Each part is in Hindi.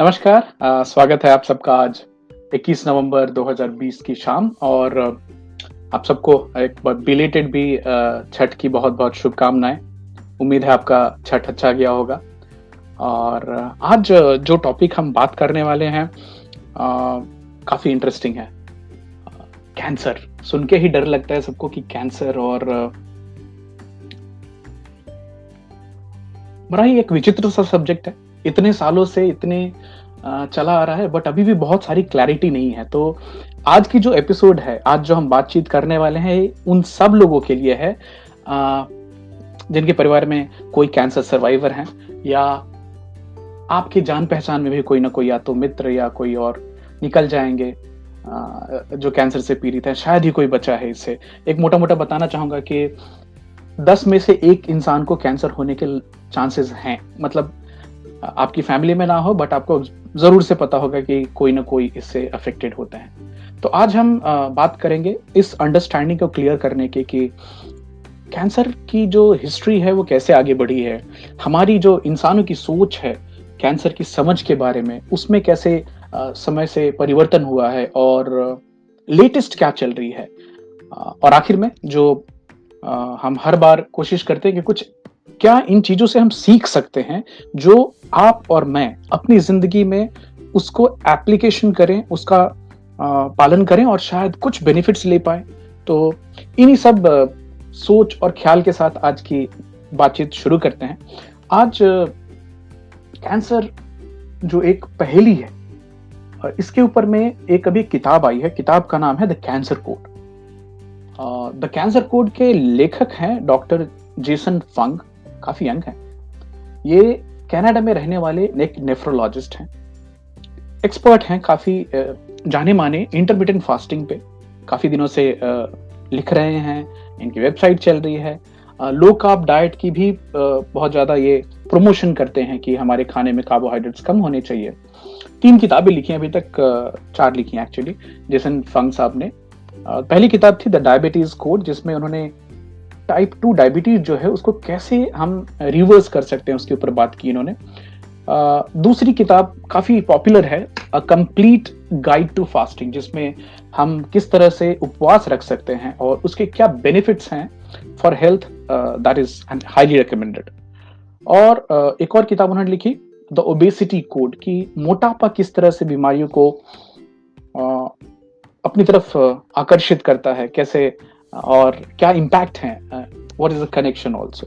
नमस्कार स्वागत है आप सबका आज 21 नवंबर 2020 की शाम और आप सबको एक बिलेटेड भी छठ की बहुत बहुत शुभकामनाएँ। उम्मीद है आपका छठ अच्छा गया होगा। और आज जो टॉपिक हम बात करने वाले हैं काफ़ी इंटरेस्टिंग है। कैंसर सुन के ही डर लगता है सबको कि कैंसर और बड़ा ही एक विचित्र सा सब्जेक्ट है। इतने सालों से इतने चला आ रहा है बट अभी भी बहुत सारी क्लैरिटी नहीं है। तो आज की जो एपिसोड है, आज जो हम बातचीत करने वाले हैं, उन सब लोगों के लिए है जिनके परिवार में कोई कैंसर सर्वाइवर है, या आपकी जान पहचान में भी कोई ना कोई, या तो मित्र, या कोई और निकल जाएँगे जो कैंसर से पीड़ित है, शायद ही कोई बचा है इससे। एक मोटा मोटा बताना चाहूँगा कि दस में से एक इंसान को कैंसर होने के चांसेस हैं। मतलब आपकी फैमिली में ना हो बट आपको ज़रूर से पता होगा कि कोई ना कोई इससे अफेक्टेड होते हैं। तो आज हम बात करेंगे इस अंडरस्टैंडिंग को क्लियर करने के कि कैंसर की जो हिस्ट्री है, वो कैसे आगे बढ़ी है। हमारी जो इंसानों की सोच है कैंसर की समझ के बारे में, उसमें कैसे समय से परिवर्तन हुआ है और लेटेस्ट क्या चल रही है। और आखिर में जो हम हर बार कोशिश करते हैं कि कुछ क्या इन चीज़ों से हम सीख सकते हैं जो आप और मैं अपनी ज़िंदगी में उसको एप्लीकेशन करें, उसका पालन करें और शायद कुछ बेनिफिट्स ले पाए? तो इन्हीं सब सोच और ख्याल के साथ आज की बातचीत शुरू करते हैं। आज कैंसर जो एक पहेली है इसके ऊपर में एक अभी किताब आई है। किताब का नाम है the cancer code the cancer code के लेखक हैं डॉक्टर जेसन फंग। काफ़ी यंग है। ये कनाडा में रहने वाले एक नेफ्रोलॉजिस्ट हैं। एक्सपर्ट हैं काफ़ी जाने माने इंटरमीडियंट फास्टिंग पे। काफ़ी दिनों से लिख रहे हैं, इनकी वेबसाइट चल रही है। लो कार्ब डाइट की भी बहुत ज़्यादा ये प्रमोशन करते हैं कि हमारे खाने में कार्बोहाइड्रेट्स कम होने चाहिए। तीन किताबें लिखी हैं अभी तक चार लिखी हैं एक्चुअली जैसन फंग साहब ने। पहली किताब थी द डायबिटीज़ कोड जिसमें उन्होंने टाइप टू डायबिटीज़ जो है उसको कैसे हम रिवर्स कर सकते हैं उसके ऊपर बात की इन्होंने। दूसरी किताब काफ़ी पॉपुलर है a complete guide to fasting जिसमें हम किस तरह से उपवास रख सकते हैं और उसके क्या बेनिफिट्स हैं for health that is highly recommended और uh, एक और किताब उन्होंने लिखी द ओबेसिटी कोड कि मोटापा किस तरह से बीमारियों को uh, अपनी तरफ़ आकर्षित करता है कैसे और क्या इम्पैक्ट है? What is the connection also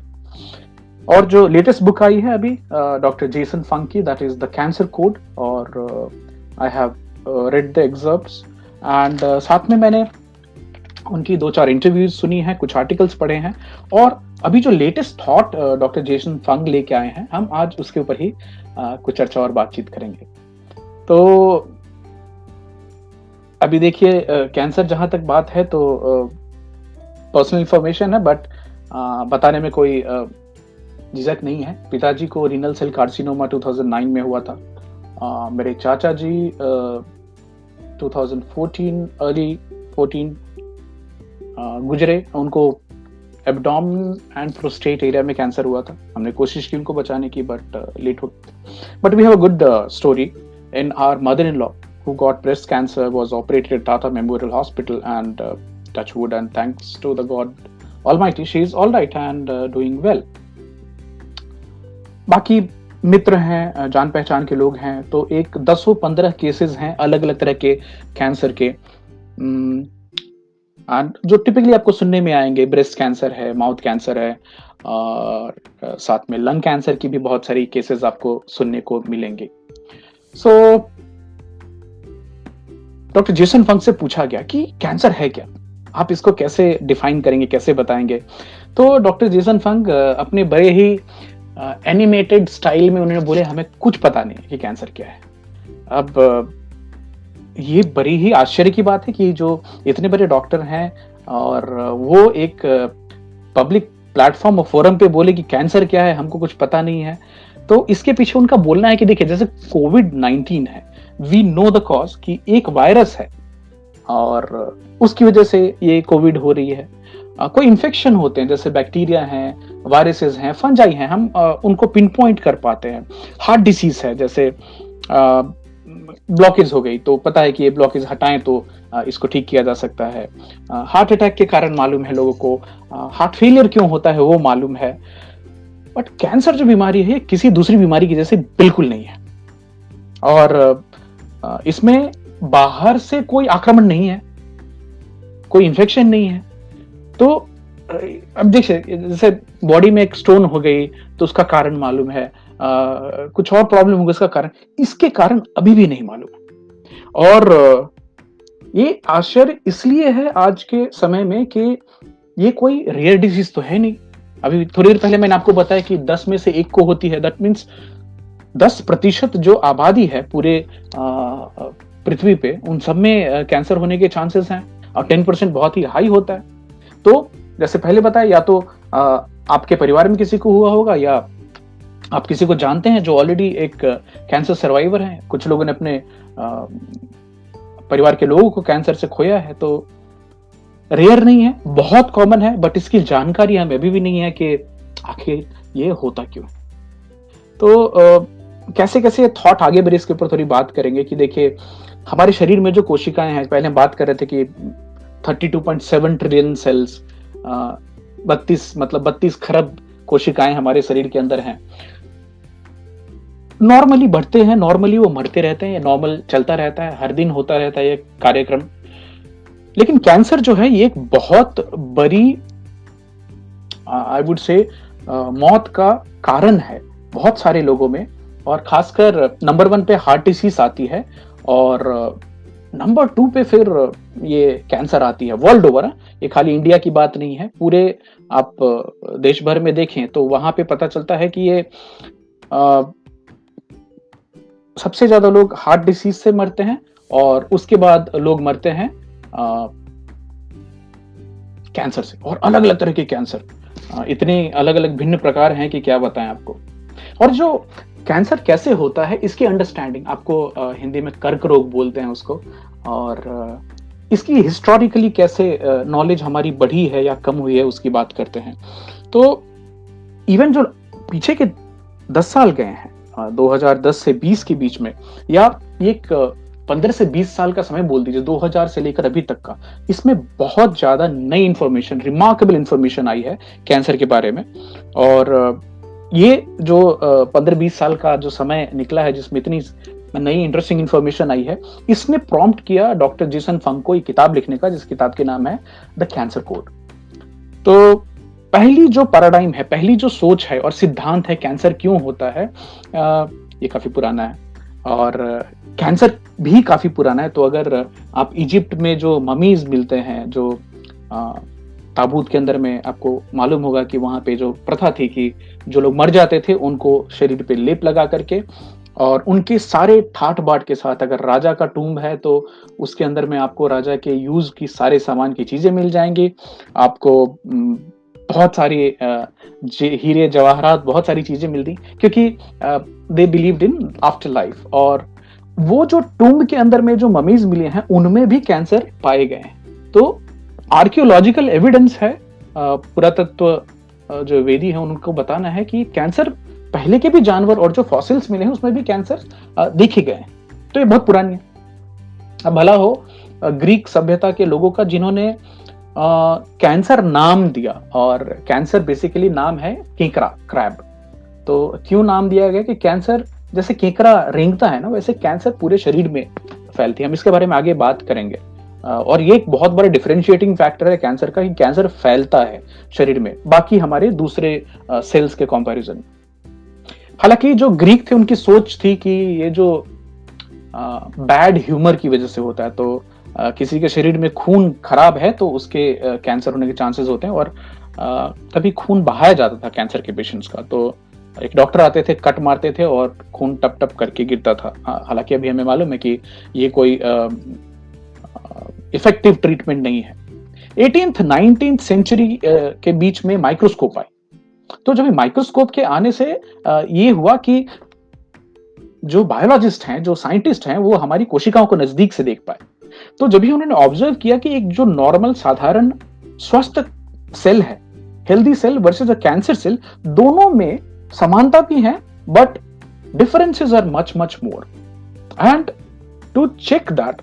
और जो लेटेस्ट बुक आई है अभी doctor Jason Fung that is the cancer code और I have read the excerpts and साथ में मैंने उनकी दो चार इंटरव्यूज़ सुनी हैं कुछ आर्टिकल्स पढ़े हैं। और अभी जो latest thought doctor Jason Fung लेके आए हैं हम आज उसके ऊपर ही uh, कुछ चर्चा और बातचीत करेंगे। तो अभी देखिए कैंसर uh, जहाँ तक बात है तो uh, पर्सनल इंफॉर्मेशन है बट बताने में कोई झिझक नहीं है। पिताजी को रीनल सेल कार्सिनोमा 2009 में हुआ था। आ, मेरे चाचा जी आ, 2014 अर्ली 14 आ, गुजरे। उनको एबडोम एंड प्रोस्टेट एरिया में कैंसर हुआ था। हमने कोशिश की उनको बचाने की बट लेट हो but we have a good story in our mother in law who cancer was operated at Tata Memorial Hospital and uh, touch wood and thanks to the god almighty she is all right and uh, doing well. बाकी मित्र हैं जान पहचान के लोग हैं तो एक दसों पंद्रह केसेस हैं अलग अलग तरह के कैंसर के। एंड जो टिपिकली आपको सुनने में आएँगे ब्रेस्ट कैंसर है माउथ कैंसर है और साथ में लंग कैंसर की भी बहुत सारी केसेस आपको सुनने को मिलेंगे। सो डॉक्टर जेसन फंक से पूछा गया कि कैंसर है क्या? आप इसको कैसे डिफाइन करेंगे, कैसे बताएँगे? तो डॉक्टर जेसन फंग अपने बड़े ही एनिमेटेड स्टाइल में उन्होंने बोले, हमें कुछ पता नहीं कि कैंसर क्या है. अब ये बड़ी ही आश्चर्य की बात है कि जो इतने बड़े डॉक्टर हैं और वो एक पब्लिक प्लेटफॉर्म और फोरम पे बोले कि कैंसर क्या है, हमको कुछ पता नहीं है। तो इसके पीछे उनका बोलना है कि देखिए, जैसे कोविड 19 है वी नो द कॉज कि एक वायरस है। और उसकी वजह से ये कोविड हो रही है। कोई इन्फेक्शन होते हैं, जैसे बैक्टीरिया हैं वायरसेस हैं फंजाई हैं, हम उनको पिन पॉइंट कर पाते हैं। हार्ट डिसीज है, जैसे ब्लॉकेज हो गई तो पता है कि ये ब्लॉकेज हटाएँ तो इसको ठीक किया जा सकता है। हार्ट अटैक के कारण मालूम है लोगों को हार्ट फेलियर क्यों होता है वो मालूम है। बट कैंसर जो बीमारी है किसी दूसरी बीमारी की जैसे बिल्कुल नहीं है। और इसमें बाहर से कोई आक्रमण नहीं है कोई इन्फेक्शन नहीं है। तो अब देखिए जैसे बॉडी में एक स्टोन हो गई तो उसका कारण मालूम है। आ, कुछ और प्रॉब्लम होगा इसका कारण। इसके कारण अभी भी नहीं मालूम। और ये आश्चर्य इसलिए है आज के समय में कि ये कोई रेयर डिज़ीज़ तो है नहीं। अभी थोड़ी देर पहले मैंने आपको बताया कि 10 में से एक को होती है। दैट मीन्स 10 प्रतिशत जो आबादी है पूरे पृथ्वी पे उन सब में कैंसर होने के चांसेस हैं और टेन परसेंट बहुत ही हाई होता है। तो जैसे पहले बताया या तो आपके परिवार में किसी को हुआ होगा या आप किसी को जानते हैं जो ऑलरेडी एक कैंसर सर्वाइवर है। कुछ लोगों ने अपने परिवार के लोगों को कैंसर से खोया है तो रेयर नहीं है बहुत कॉमन है बट इसकी जानकारी हमें अभी भी नहीं है कि आखिर ये होता क्यों। तो आ, कैसे कैसे थॉट आगे बढ़े, इसके ऊपर थोड़ी बात करेंगे कि देखिए, हमारे शरीर में जो कोशिकाएँ हैं, पहले हम बात कर रहे थे कि 32.7 ट्रिलियन सेल्स बत्तीस मतलब बत्तीस खरब कोशिकाएँ हमारे शरीर के अंदर हैं। नॉर्मली बढ़ते हैं नॉर्मली वो मरते रहते हैं नॉर्मल चलता रहता है, हर दिन होता रहता है ये कार्यक्रम। लेकिन कैंसर जो है, ये एक बहुत बड़ी आई वुड से मौत का कारण है बहुत सारे लोगों में। और खासकर नंबर वन पे हार्ट डिसीज आती है और नंबर टू पे फिर ये कैंसर आती है वर्ल्ड ओवर ये खाली इंडिया की बात नहीं है पूरे आप देश भर में देखें तो वहाँ पे पता चलता है कि ये आ, सबसे ज़्यादा लोग हार्ट डिसीज से मरते हैं और उसके बाद लोग मरते हैं आ, कैंसर से और अलग अलग तरह के कैंसर इतने अलग अलग भिन्न प्रकार हैं कि क्या बताएँ आपको। और जो कैंसर कैसे होता है, इसकी अंडरस्टैंडिंग आपको हिंदी में कर्क रोग बोलते हैं उसको, और इसकी हिस्टोरिकली कैसे नॉलेज हमारी बढ़ी है या कम हुई है, उसकी बात करते हैं। तो इवन जो पीछे के दस साल गए हैं 2010 से 20 के बीच में, या एक पंद्रह से बीस साल का समय बोल दीजिए 2000 से लेकर अभी तक का, इसमें बहुत ज़्यादा नई इंफॉर्मेशन रिमार्केबल इंफॉर्मेशन आई है कैंसर के बारे में, और ये जो पंद्रह बीस साल का जो समय निकला है, जिसमें इतनी नई इंटरेस्टिंग इंफॉर्मेशन आई है, इसने प्रॉम्प्ट किया डॉक्टर जेसन फंग को एक किताब लिखने का, जिस किताब के नाम है द कैंसर कोड तो पहली जो पैराडाइम है, पहली जो सोच है और सिद्धांत है कैंसर क्यों होता है ये काफ़ी पुराना है। और कैंसर भी काफ़ी पुराना है तो अगर आप इजिप्ट में जो ममीज मिलते हैं, जो ताबूत के अंदर में आपको मालूम होगा कि वहाँ पे जो प्रथा थी कि जो लोग मर जाते थे, उनको शरीर पे लेप लगा करके और उनके सारे ठाट बाट के साथ अगर राजा का टूम है तो उसके अंदर में आपको राजा के यूज़ की सारे सामान की चीज़ें मिल जाएँगी। आपको बहुत सारी हीरे, जवाहरात, बहुत सारी चीज़ें मिलती क्योंकि they believe in after life और वो जो टूम के अंदर में जो ममीज मिले हैं, उनमें भी कैंसर पाए गए हैं। तो आर्कियोलॉजिकल एविडेंस है। पुरातत्व जो वेदी है, उनको बताना है कि कैंसर पहले के भी जानवर और जो फॉसिल्स मिले हैं, उसमें भी कैंसर देखे गए तो ये बहुत पुरानी है। अब भला हो ग्रीक सभ्यता के लोगों का जिन्होंने कैंसर नाम दिया, और कैंसर बेसिकली नाम है केकरा क्रैब तो क्यों नाम दिया गया कि कैंसर, जैसे केकरा रेंगता है ना, वैसे कैंसर पूरे शरीर में फैलती है। हम इसके बारे में आगे बात करेंगे। और ये एक बहुत बड़ा डिफरेंशिएटिंग फैक्टर है कैंसर का कि कैंसर फैलता है शरीर में बाकी हमारे दूसरे सेल्स के कंपैरिजन हालाँकि जो ग्रीक थे उनकी सोच थी कि ये जो बैड ह्यूमर की वजह से होता है तो आ, किसी के शरीर में खून खराब है तो उसके कैंसर होने के चांसेस होते हैं और तभी खून बहाया जाता था कैंसर के पेशेंट्स का तो एक डॉक्टर आते थे कट मारते थे और खून टप टप करके गिरता था। हालाँकि अभी हमें मालूम है कि ये कोई इफ़ेक्टिव ट्रीटमेंट नहीं है। एटीन नाइनटीन सेंचुरी के बीच में माइक्रोस्कोप आए तो जब माइक्रोस्कोप के आने से ये हुआ कि जो बायोलॉजिस्ट हैं जो साइंटिस्ट हैं वो हमारी कोशिकाओं को नज़दीक से देख पाए। तो जब भी उन्होंने ऑब्ज़र्व किया कि एक जो नॉर्मल साधारण स्वस्थ सेल है healthy cell versus a cancer cell दोनों में समानता भी है but differences are much much more And to check that,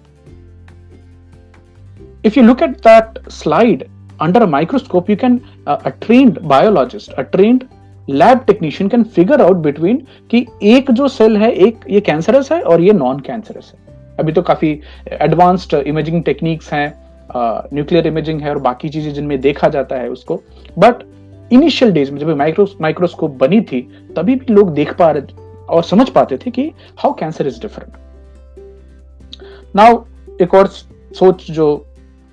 if you look at that slide under a microscope, you can, uh, a trained biologist, a trained lab technician can figure out between कि एक जो सेल है एक ये कैंसरस है और ये नॉन कैंसरस है। अभी तो काफ़ी एडवांस्ड इमेजिंग टेक्निक्स हैं न्यूक्लियर इमेजिंग है और बाकी चीज़ें जिनमें देखा जाता है उसको। बट इनिशियल डेज़ में जब माइक्रो माइक्रोस्कोप बनी थी तभी भी लोग देख पा रहे और समझ पाते थे कि how cancer is different now एक और सोच जो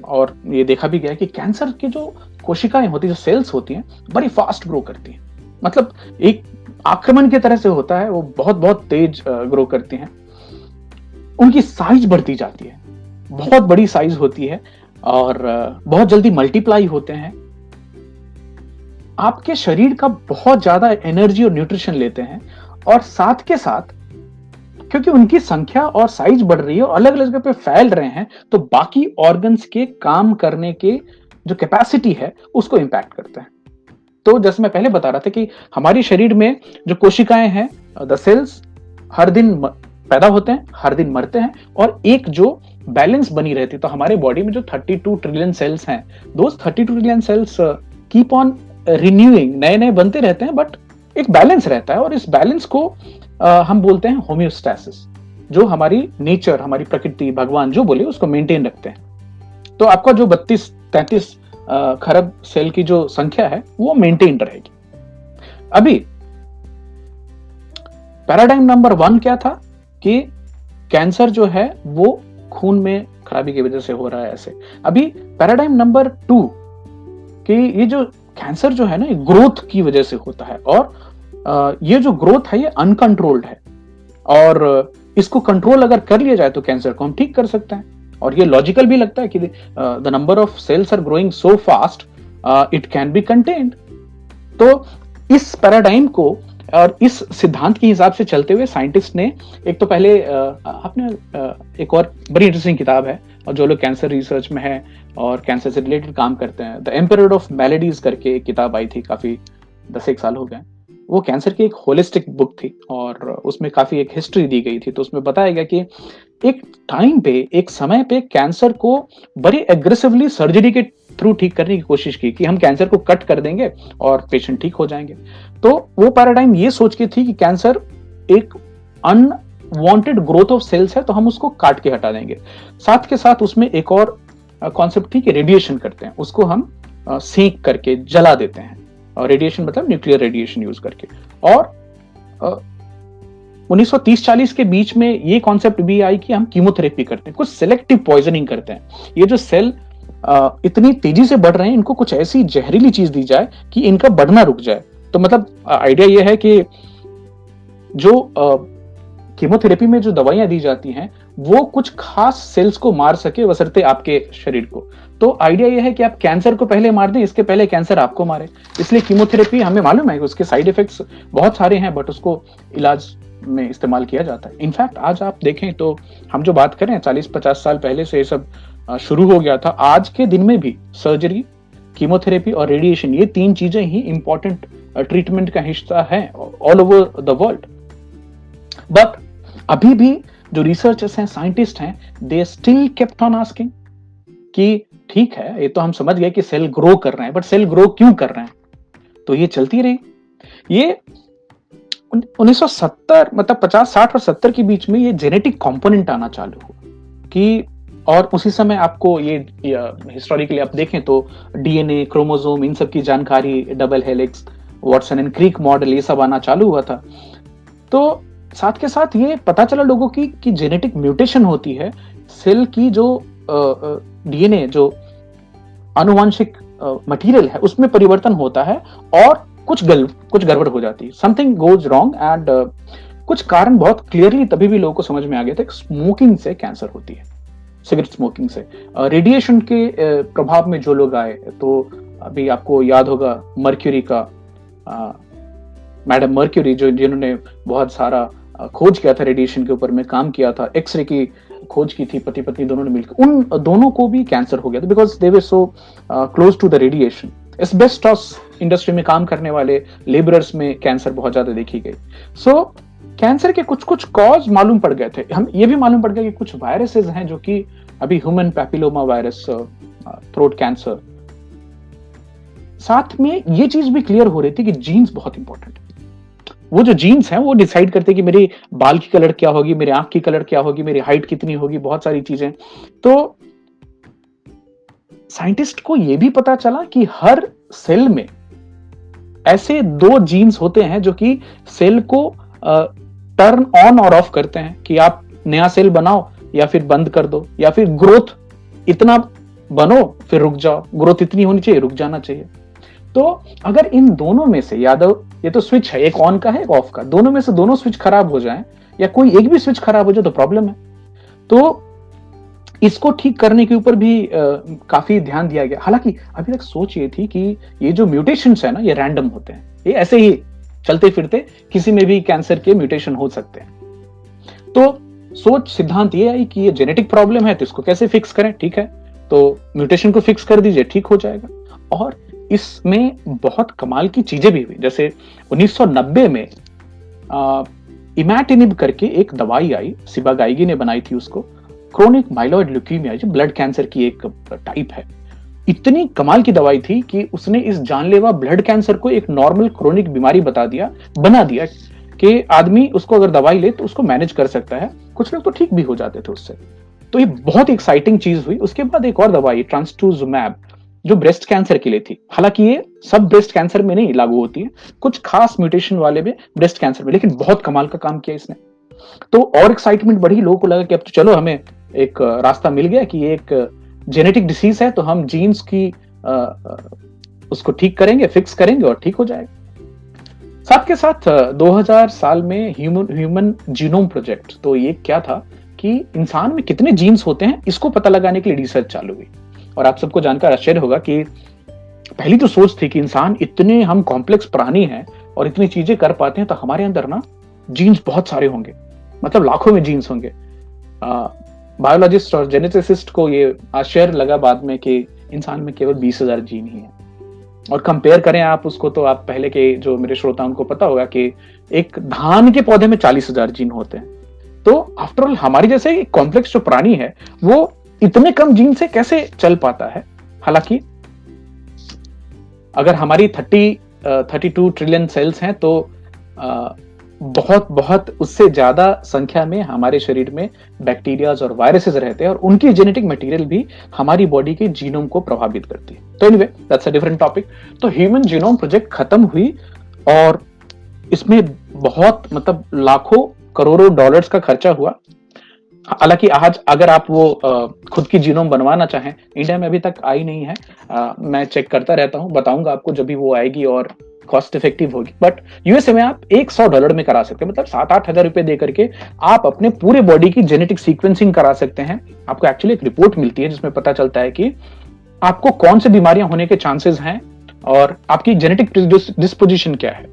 और ये देखा भी गया कि कैंसर की जो कोशिकाएँ होती है, जो सेल्स होती हैं, बड़ी फास्ट ग्रो करती हैं। मतलब एक आक्रमण की तरह से होता है, वो बहुत बहुत तेज ग्रो करती हैं। उनकी साइज़ बढ़ती जाती है। बहुत बड़ी साइज़ होती है और बहुत जल्दी मल्टीप्लाई होते हैं। आपके शरीर का बहुत ज़्यादा एनर्जी और न्यूट्रिशन लेते हैं और साथ के साथ क्योंकि उनकी संख्या और साइज़ बढ़ रही है और अलग अलग जगह पे फैल रहे हैं तो बाकी ऑर्गन्स के काम करने के जो कैपेसिटी है, उसको इंपैक्ट करते हैं। तो जैसे मैं पहले बता रहा था कि हमारे शरीर में जो कोशिकाएँ हैं द सेल्स हर दिन पैदा होते हैं, हर दिन मरते हैं और एक जो बैलेंस बनी रहती है तो हमारे बॉडी में जो 32 ट्रिलियन सेल्स हैं दोस्त 32 trillion cells keep on renewing नए नए बनते रहते हैं बट एक बैलेंस रहता है और इस बैलेंस को uh, हम बोलते हैं होम्योस्टैसिस जो हमारी नेचर हमारी प्रकृति भगवान जो बोले उसको मेंटेन रखते हैं। तो आपका जो बत्तीस तैतीस खरब सेल की जो संख्या है वो मेंटेन रहेगी। अभी पैराडाइम नंबर वन क्या था? कि कैंसर जो है वो खून में खराबी की वजह से हो रहा है ऐसे। अभी पैराडाइम नंबर टू कि ये जो कैंसर जो है ना ग्रोथ की वजह से होता है और ये जो ग्रोथ है ये अनकंट्रोल्ड है। और इसको कंट्रोल अगर कर लिया जाए तो कैंसर को हम ठीक कर सकते हैं। और ये लॉजिकल भी लगता है कि the number of cells are growing so fast it can be contained तो इस पैराडाइम को और इस सिद्धांत के हिसाब से चलते हुए साइंटिस्ट ने एक तो पहले uh, आपने uh, एक और बड़ी इंटरेस्टिंग किताब है और जो लोग कैंसर रिसर्च में है और कैंसर से रिलेटेड काम करते हैं द एम्पर ऑफ़ मेलेडीज करके एक किताब आई थी काफ़ी दस एक साल हो गए। वो कैंसर की एक होलिस्टिक बुक थी और उसमें काफ़ी एक हिस्ट्री दी गई थी। तो उसमें बताया गया कि एक टाइम पे, एक समय पे कैंसर को बड़ी एग्रेसिवली सर्जरी के थ्रू ठीक करने की कोशिश की कि हम कैंसर को कट कर देंगे और पेशेंट ठीक हो जाएँगे। तो वो पैराडाइम ये सोच के थी कि कैंसर एक अनवांटेड ग्रोथ ऑफ़ सेल्स है तो हम उसको काट के हटा देंगे। साथ के साथ उसमें एक और कॉन्सेप्ट थी कि रेडिएशन करते हैं। उसको हम सेक करके जला देते हैं। और रेडिएशन मतलब न्यूक्लियर रेडिएशन यूज़ करके। और 1930-40 के बीच में ये कॉन्सेप्ट भी आई कि हम कीमोथेरेपी करते हैं। कुछ सिलेक्टिव पॉइजनिंग करते हैं। ये जो सेल इतनी तेज़ी से बढ़ रहे हैं, इनको कुछ ऐसी जहरीली चीज़ दी जाए कि इनका बढ़ना रुक जाए। तो मतलब आइडिया ये है कि जो कीमोथेरेपी में जो दवाइयाँ दी जाती हैं, वो कुछ खास सेल्स को मार सके वसरते आपके शरीर को। तो आइडिया ये है कि आप कैंसर को पहले मार दें, इसके पहले कैंसर आपको मारे। इसलिए कीमोथेरेपी हमें मालूम है उसके साइड इफेक्ट्स बहुत सारे हैं बट उसको इलाज में इस्तेमाल किया जाता है। इनफैक्ट आज आप देखें तो हम जो बात करें चालीस पचास साल पहले से ये सब शुरू हो गया था। आज के दिन में भी सर्जरी कीमोथेरेपी और रेडिएशन ये तीन चीज़ें ही इंपॉर्टेंट ट्रीटमेंट का हिस्सा है all over the world but अभी भी जो रिसर्चर्स हैं साइंटिस्ट हैं they still kept on asking कि ठीक है, ये तो हम समझ गए कि सेल ग्रो कर रहे हैं बट सेल ग्रो क्यों कर रहे हैं? तो ये चलती रही। ये 1970 मतलब 50 60 और 70 के बीच में ये जेनेटिक कंपोनेंट आना चालू हुआ कि, और उसी समय आपको ये हिस्टोरिकली आप देखें तो डीएनए क्रोमोसोम इन सब की जानकारी double helix Watson and Crick model ये सब आना चालू हुआ था। तो साथ के साथ ये पता चला लोगों की कि जेनेटिक म्यूटेशन होती है सेल की जो डीएनए जो अनुवांशिक मटेरियल है उसमें परिवर्तन होता है और कुछ गल कुछ गड़बड़ हो जाती है। समथिंग गोज रॉन्ग एंड कुछ कारण बहुत क्लियरली तभी भी लोगों को समझ में आ गया था स्मोकिंग से कैंसर होती है सिगरेट स्मोकिंग से। रेडिएशन uh, के uh, प्रभाव में जो लोग आए तो अभी आपको याद होगा मर्क्यूरी का मैडम मर्क्यूरी जो जिन्होंने बहुत सारा खोज किया था रेडिएशन के ऊपर में काम किया था एक्सरे की खोज की थी पति पत्नी दोनों ने मिलकर। उन दोनों को भी कैंसर हो गया था because they were so close to the radiation asbestos industry में काम करने वाले लेबरर्स में कैंसर बहुत ज़्यादा देखी गई। सो so, कैंसर के कुछ कुछ कॉज मालूम पड़ गए थे। हम ये भी मालूम पड़ गया कि कुछ वायरसेस हैं जो कि अभी human papilloma virus throat cancer साथ में ये चीज़ भी क्लियर हो रही थी कि जीन्स बहुत इंपॉर्टेंट वो जो जीन्स हैं, वो डिसाइड करते हैं कि मेरी बाल की कलर क्या होगी, मेरी आँख की कलर क्या होगी, मेरी हाइट कितनी होगी, बहुत सारी चीज़ें। तो साइंटिस्ट को यह भी पता चला कि हर सेल में ऐसे दो जीन्स होते हैं जो कि सेल को टर्न ऑन और ऑफ़ करते हैं कि आप नया सेल बनाओ या फिर बंद कर दो या फिर ग्रोथ इतना बनो, फिर रुक जाओ। ग्रोथ इतनी होनी चाहिए, रुक जाना चाहिए। तो अगर इन दोनों में से यादव ये तो स्विच है एक ऑन का है एक ऑफ़ का दोनों में से दोनों स्विच खराब हो जाए या कोई एक भी स्विच खराब हो जाए तो प्रॉब्लम है। तो इसको ठीक करने के ऊपर भी आ, काफ़ी ध्यान दिया गया। हालाँकि अभी तक सोच ये थी कि ये जो म्यूटेशन है ना ये रैंडम होते हैं। ये ऐसे ही चलते फिरते किसी में भी कैंसर के म्यूटेशन हो सकते हैं। तो सोच सिद्धांत ये आई कि ये जेनेटिक प्रॉब्लम है तो इसको कैसे फिक्स करें? ठीक है तो म्यूटेशन को फिक्स कर दीजिए ठीक हो जाएगा। और इसमें बहुत कमाल की चीज़ें भी हुई। जैसे 1990 में इमैटिनिब करके एक दवाई आई, सिबा गाइगी ने बनाई थी उसको। क्रोनिक माइलॉइड ल्यूकीमिया जो ब्लड कैंसर की एक टाइप है। इतनी कमाल की दवाई थी कि उसने इस जानलेवा ब्लड कैंसर को एक नॉर्मल क्रोनिक बीमारी बता दिया, बना दिया कि आदमी उसको अगर दवाई ले तो उसको मैनेज कर सकता है। कुछ लोग तो ठीक भी हो जाते थे उससे। तो ये बहुत एक्साइटिंग चीज़ हुई। उसके बाद एक और दवाई ट्रांसटूजुमैब जो ब्रेस्ट कैंसर के लिए थी। हालाँकि ये सब ब्रेस्ट कैंसर में नहीं लागू होती है। कुछ खास म्यूटेशन वाले में ब्रेस्ट कैंसर में लेकिन बहुत कमाल का काम किया इसने। तो और एक्साइटमेंट बढ़ी लोगों को लगा कि अब तो चलो हमें एक रास्ता मिल गया कि ये एक जेनेटिक डिसीज है तो हम जीन्स की आ, उसको ठीक करेंगे फिक्स करेंगे और ठीक हो जाएगा। साथ के साथ 2000 साल में ह्यूमन ह्यूमन जीनोम प्रोजेक्ट तो ये क्या था कि इंसान में कितने जीन्स होते हैं इसको पता लगाने के लिए रिसर्च चालू हुई। और आप सबको जानकर आश्चर्य होगा कि पहली तो सोच थी कि इंसान इतने हम कॉम्प्लेक्स प्राणी हैं और इतनी चीज़ें कर पाते हैं तो हमारे अंदर ना जीन्स बहुत सारे होंगे। मतलब लाखों में जीन्स होंगे। बायोलॉजिस्ट और जेनेटिसिस्ट को ये आश्चर्य लगा बाद में कि इंसान में केवल बीस हज़ार जीन ही है। और कंपेयर करें आप उसको तो आप पहले के जो मेरे श्रोता उनको पता होगा कि एक धान के पौधे में चालीस हज़ार जीन होते हैं। तो आफ्टरऑल हमारी जैसे कॉम्प्लेक्स जो प्राणी है, वो इतने कम जीन से कैसे चल पाता है? हालाँकि, अगर हमारी thirty thirty two trillion cells हैं तो बहुत बहुत उससे ज़्यादा संख्या में हमारे शरीर में बैक्टीरियाज और वायरसेस रहते हैं और उनकी जेनेटिक मटेरियल भी हमारी बॉडी के जीनोम को प्रभावित करती है। तो anyway that's a different topic तो ह्यूमन जीनोम प्रोजेक्ट खत्म हुई और इसमें बहुत मतलब लाखों करोड़ों डॉलर्स का खर्चा हुआ। हालाँकि आज अगर आप वो खुद की जीनोम बनवाना चाहें इंडिया में अभी तक आई नहीं है। मैं चेक करता रहता हूँ, बताऊँगा आपको जब भी वो आएगी और कॉस्ट इफ़ेक्टिव होगी। बट यूएसए में आप एक सौ डॉलर में करा सकते हैं मतलब सात आठ हज़ार रुपए दे करके आप अपने पूरे बॉडी की जेनेटिक सीक्वेंसिंग करा सकते हैं। आपको एक्चुअली एक रिपोर्ट मिलती है जिसमें पता चलता है कि आपको कौन सी बीमारियाँ होने के चांसेस हैं और आपकी जेनेटिक डिस्पोजिशन क्या है।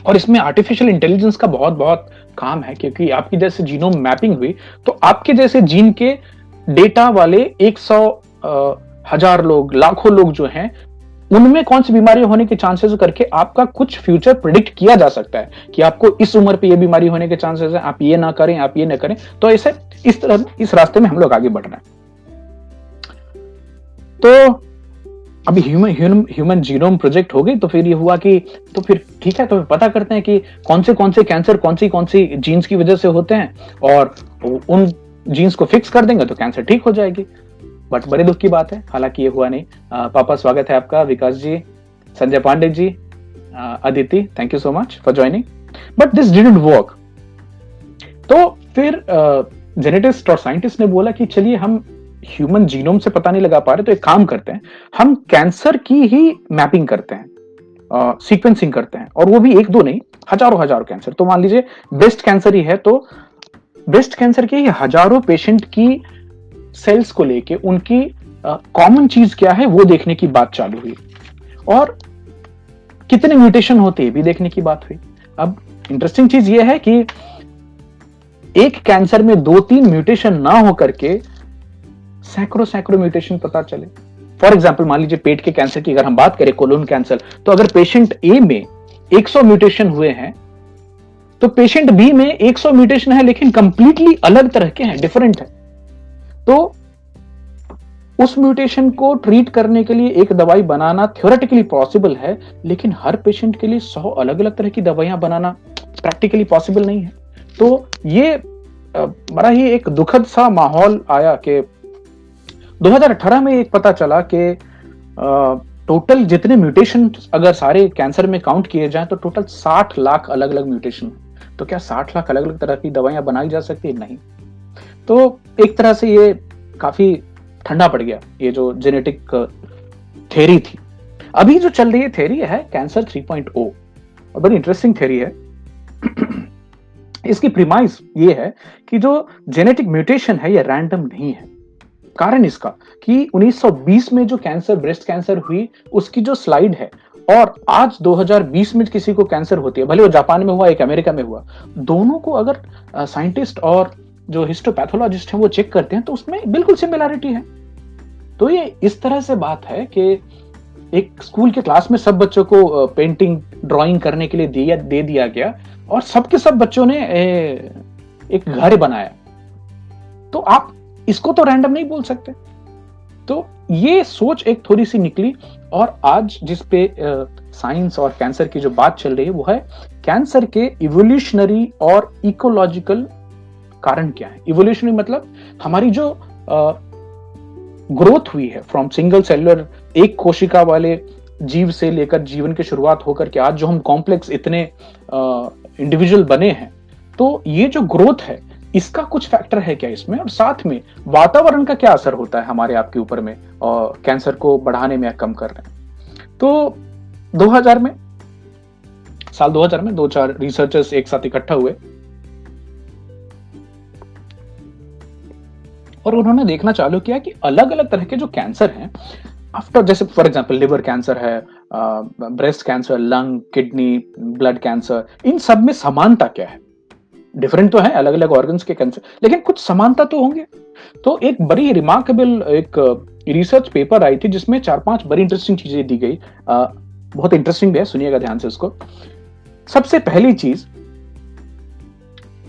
और इसमें आर्टिफिशियल इंटेलिजेंस का बहुत बहुत काम है, क्योंकि आपकी जैसे जीनोम मैपिंग हुई तो आपके जैसे जीन के डेटा वाले एक सौ हज़ार लोग, लाखों लोग जो हैं, उनमें कौन सी बीमारी होने के चांसेस करके आपका कुछ फ्यूचर प्रिडिक्ट किया जा सकता है कि आपको इस उम्र पे ये बीमारी होने के चांसेस है, आप ये ना करें, आप ये ना करें। तो ऐसे इस तरह, इस रास्ते में हम लोग आगे बढ़ रहे हैं। तो अभी ह्यूमन ह्यूमन जीनोम प्रोजेक्ट हो गई तो फिर ये हुआ कि तो फिर ठीक है तो पता करते हैं कि कौन से कौन से कैंसर कौन सी कौन सी जीन्स की वजह से होते हैं और उन जीन्स को फिक्स कर देंगे तो कैंसर ठीक हो जाएगी। बट बड़े दुख की बात है हालाँकि ये हुआ नहीं। आ, पापा स्वागत है आपका Vikas ji Sanjay Pandey ji Aditi thank you so much for joining but this didn't work तो फिर जेनेटिस्ट और साइंटिस्ट ने बोला कि चलिए हम ह्यूमन जीनोम से पता नहीं लगा पा रहे तो एक काम करते हैं, हम कैंसर की ही मैपिंग करते हैं सीक्वेंसिंग करते हैं, और वो भी एक दो नहीं, हज़ारों हज़ारों कैंसर तो मान लीजिए ब्रेस्ट कैंसर ही है तो ब्रेस्ट कैंसर के ही हज़ारों पेशेंट की सेल्स को लेके उनकी कॉमन चीज़ क्या है, वो देखने की बात चालू हुई। और कितने म्यूटेशन होते हैं भी देखने की बात हुई। अब इंटरेस्टिंग चीज़ ये है कि एक कैंसर में दो तीन म्यूटेशन ना हो करके सैकड़ों सैकड़ों म्यूटेशन पता चले। फॉर एग्ज़ाम्पल मान लीजिए पेट के कैंसर की अगर हम बात करें, कोलोन कैंसर तो अगर पेशेंट ए में 100 म्यूटेशन हुए हैं तो पेशेंट बी में 100 म्यूटेशन है, लेकिन कंप्लीटली अलग तरह के हैं डिफरेंट है। तो उस म्यूटेशन को ट्रीट करने के लिए एक दवाई बनाना थियोरेटिकली पॉसिबल है, लेकिन हर पेशेंट के लिए सौ अलग अलग तरह की दवाइयाँ बनाना प्रैक्टिकली पॉसिबल नहीं है। तो ये बड़ा ही एक दुखद सा माहौल आया कि 2018 में एक पता चला कि टोटल जितने म्यूटेशन अगर सारे कैंसर में काउंट किए जाएँ तो टोटल 60 लाख अलग अलग म्यूटेशन तो क्या 60 लाख अलग अलग तरह की दवाइयाँ बनाई जा सकती है? नहीं। तो एक तरह से ये काफ़ी ठंडा पड़ गया, ये जो जेनेटिक थेरी थी। अभी जो चल रही है थेरी है कैंसर 3.0 और बड़ी इंटरेस्टिंग थेरी है। इसकी प्रीमाइस ये है कि जो जेनेटिक म्यूटेशन है, ये रैंडम नहीं है। कारण इसका कि 1920 में जो कैंसर ब्रेस्ट कैंसर हुई, उसकी जो स्लाइड है, और आज 2020 में किसी को कैंसर होती है, भले वो जापान में हुआ, एक अमेरिका में हुआ, दोनों को अगर साइंटिस्ट और जो हिस्टोपैथोलॉजिस्ट हैं वो चेक करते हैं तो उसमें बिल्कुल सिमिलैरिटी है। तो ये इस तरह से बात है कि एक स्कूल के क्लास में सब बच्चों को पेंटिंग ड्राइंग करने के लिए दिया, दे दिया गया, और सबके सब बच्चों ने एक घर बनाया। तो आप इसको तो रैंडम नहीं बोल सकते। तो ये सोच एक थोड़ी सी निकली और आज जिस पे साइंस और कैंसर की जो बात चल रही है, वो है कैंसर के इवोल्यूशनरी और इकोलॉजिकल कारण क्या है? इवोल्यूशनरी मतलब हमारी जो ग्रोथ हुई है फ्रॉम सिंगल सेलुलर एक कोशिका वाले जीव से लेकर जीवन की शुरुआत होकर के आज जो हम कॉम्प्लेक्स इतने इंडिविजुअल बने हैं तो ये जो ग्रोथ है इसका कुछ फैक्टर है क्या इसमें? और साथ में, वातावरण का क्या असर होता है हमारे आपके ऊपर में, और कैंसर को बढ़ाने में या कम करने में? तो 2000 में, साल 2000 में दो चार रिसर्चर्स एक साथ इकट्ठा हुए। और उन्होंने देखना चालू किया कि अलग अलग तरह के जो कैंसर हैं आफ्टर जैसे फॉर एग्जांपल लिवर कैंसर है breast cancer lung kidney blood cancer इन सब में समानता क्या है? डिफरेंट तो है अलग अलग ऑर्गन्स के कैंसर लेकिन कुछ समानता तो होंगे। तो एक बड़ी रिमार्केबल एक रिसर्च पेपर आई थी जिसमें चार पाँच बड़ी इंटरेस्टिंग चीज़ें दी गई। Uh, बहुत इंटरेस्टिंग भी है सुनिएगा ध्यान से उसको सबसे पहली चीज़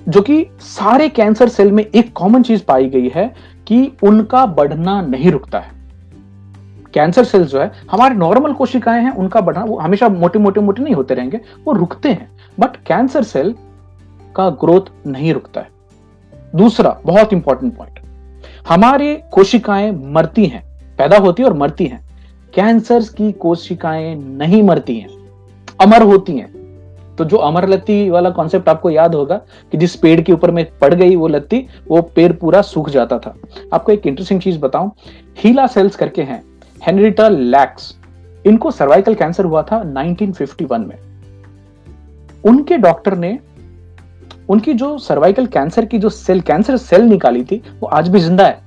जो कि सारे कैंसर सेल में एक कॉमन चीज़ पाई गई है कि उनका बढ़ना नहीं रुकता है। कैंसर सेल्स जो है हमारे नॉर्मल कोशिकाएँ हैं उनका बढ़ना वो हमेशा मोटे मोटे मोटे नहीं होते रहेंगे वो रुकते हैं। बट कैंसर सेल का ग्रोथ नहीं रुकता है। दूसरा, बहुत इंपॉर्टेंट पॉइंट हमारे कोशिकाएँ मरती हैं, पैदा होती और मरती हैं। कैंसर की कोशिकाएँ नहीं मरती हैं, अमर होती हैं। तो जो अमर लत्ती वाला कॉन्सेप्ट आपको याद होगा कि जिस पेड़ के ऊपर में पड़ गई वो लत्ती, वो पेड़ पूरा सूख जाता था। आपको एक इंटरेस्टिंग चीज़ बताऊँ हीला सेल्स करके हैं हेनरिटा लैक्स इनको सर्वाइकल कैंसर हुआ था 1951 में। उनके डॉक्टर ने उनकी जो सर्वाइकल कैंसर की जो सेल कैंसर सेल निकाली थी, वो आज भी ज़िंदा है।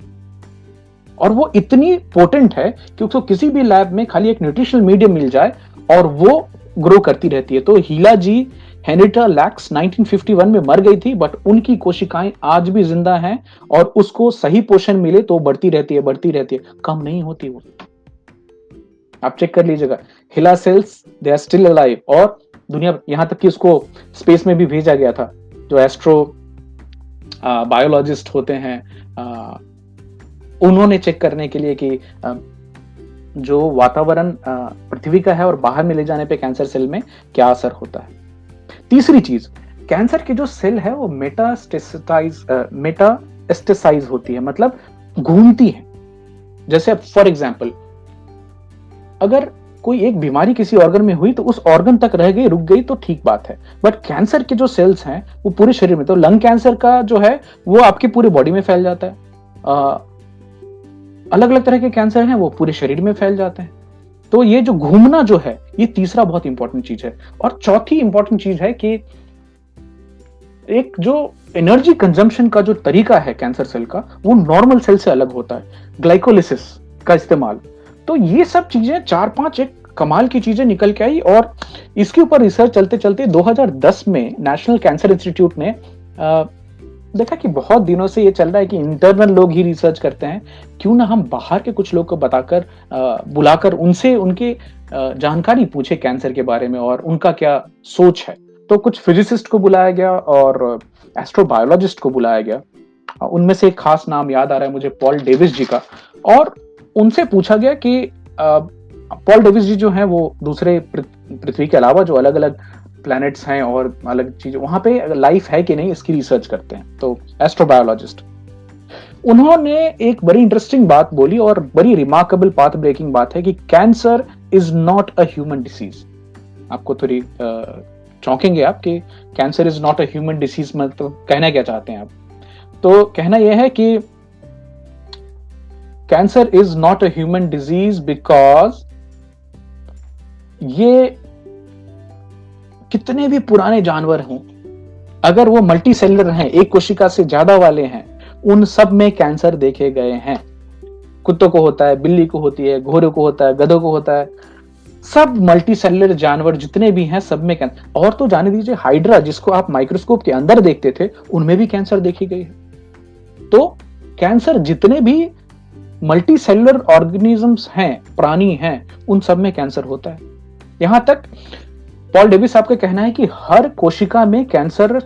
और वो इतनी पोटेंट है कि उसको किसी भी लैब में खाली एक न्यूट्रिशनल मीडियम मिल जाए और वो ग्रो करती रहती है। तो हीला जी हेनिटा लैक्स 1951 में मर गई थी बट उनकी कोशिकाएँ आज भी ज़िंदा हैं और उसको सही पोषण मिले तो बढ़ती रहती है, बढ़ती रहती है। कम नहीं होती वो। आप चेक कर लीजिएगा। HeLa cells they are still alive और दुनिया यहाँ तक कि उसको स्पेस में भी भेजा गया था। जो एस्ट्रो बायोलॉजिस्ट होते हैं उन्होंने चेक करने के लिए कि जो वातावरण पृथ्वी का है और बाहर में ले जाने पे कैंसर सेल में क्या असर होता है। तीसरी चीज़ कैंसर की जो सेल है वो मेटास्टेसाइज मेटास्टेसाइज होती है मतलब घूमती है। जैसे फॉर एग्ज़ाम्पल अगर कोई एक बीमारी किसी ऑर्गन में हुई तो उस ऑर्गन तक रह गई, रुक गई तो ठीक बात है। बट कैंसर के जो सेल्स हैं, वो पूरे शरीर में तो लंग कैंसर का जो है, वो आपके पूरे बॉडी में फैल जाता है। अलग अलग तरह के कैंसर हैं, वो पूरे शरीर में फैल जाते हैं। तो ये जो घूमना जो है, ये तीसरा बहुत इंपॉर्टेंट चीज़ है। और चौथी इंपॉर्टेंट चीज़ है कि एक जो एनर्जी कंजम्पशन का जो तरीका है कैंसर सेल का, वो नॉर्मल सेल से अलग होता है। ग्लाइकोलिसिस का इस्तेमाल। तो ये सब चीज़ें चार पाँच एक कमाल की चीज़ें निकल के आई और इसके ऊपर रिसर्च चलते चलते 2010 में नेशनल कैंसर इंस्टीट्यूट ने देखा कि बहुत दिनों से ये चल रहा है कि इंटरनल लोग ही रिसर्च करते हैं। क्यों ना हम बाहर के कुछ लोग को बताकर बुलाकर उनसे उनके जानकारी पूछे कैंसर के बारे में और उनका क्या सोच है। तो कुछ फिजिसिस्ट को बुलाया गया और एस्ट्रोबायोलॉजिस्ट को बुलाया गया। उनमें से एक खास नाम याद आ रहा है मुझे पॉल डेविस जी का। और उनसे पूछा गया कि पॉल डेविस जी जो हैं, वो दूसरे पृथ्वी के अलावा जो अलग अलग प्लैनेट्स हैं और अलग चीज़ें, वहाँ पे लाइफ है कि नहीं, इसकी रिसर्च करते हैं। तो एस्ट्रोबायोलॉजिस्ट उन्होंने एक बड़ी इंटरेस्टिंग बात बोली और बड़ी रिमार्केबल पाथ ब्रेकिंग बात है कि cancer is not a human disease आपको थोड़ी चौंकेंगे आप कि cancer is not a human disease मतलब कहना क्या चाहते हैं आप? तो कहना यह है कि cancer is not a human disease because ये कितने भी पुराने जानवर हों, अगर वो मल्टी सेलर हैं, एक कोशिका से ज़्यादा वाले हैं, उन सब में कैंसर देखे गए हैं। कुत्तों को होता है, बिल्ली को होती है, घोड़े को होता है, गधों को होता है। सब मल्टी सेलुलर जानवर जितने भी हैं, सब में कैंसर और तो जाने दीजिए हाइड्रा जिसको आप माइक्रोस्कोप के अंदर देखते थे, उनमें भी कैंसर देखी गई है। तो कैंसर जितने भी मल्टी सेलुलर ऑर्गेनिजम्स हैं, प्राणी हैं, उन सब में कैंसर होता है। यहाँ तक पॉल डेविस साहब का कहना है कि हर कोशिका में कैंसर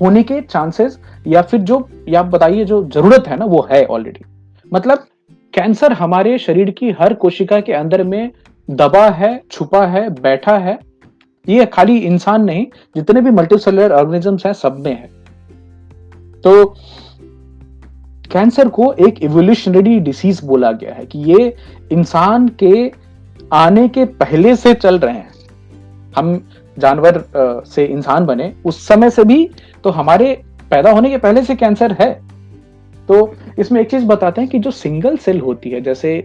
होने के चांसेस या फिर जो, या बताइए जो ज़रूरत है ना, वो है ऑलरेडी मतलब कैंसर हमारे शरीर की हर कोशिका के अंदर में दबा है, छुपा है, बैठा है। ये खाली इंसान नहीं, जितने भी मल्टीसेलुलर ऑर्गेनिजम्स हैं, सब में है। तो कैंसर को एक इवोल्यूशनरी डिसीज बोला गया है कि ये इंसान के आने के पहले से चल रहे हैं। हम जानवर से इंसान बने, उस समय से भी तो हमारे पैदा होने के पहले से कैंसर है। तो इसमें एक चीज़ बताते हैं कि जो सिंगल सेल होती है, जैसे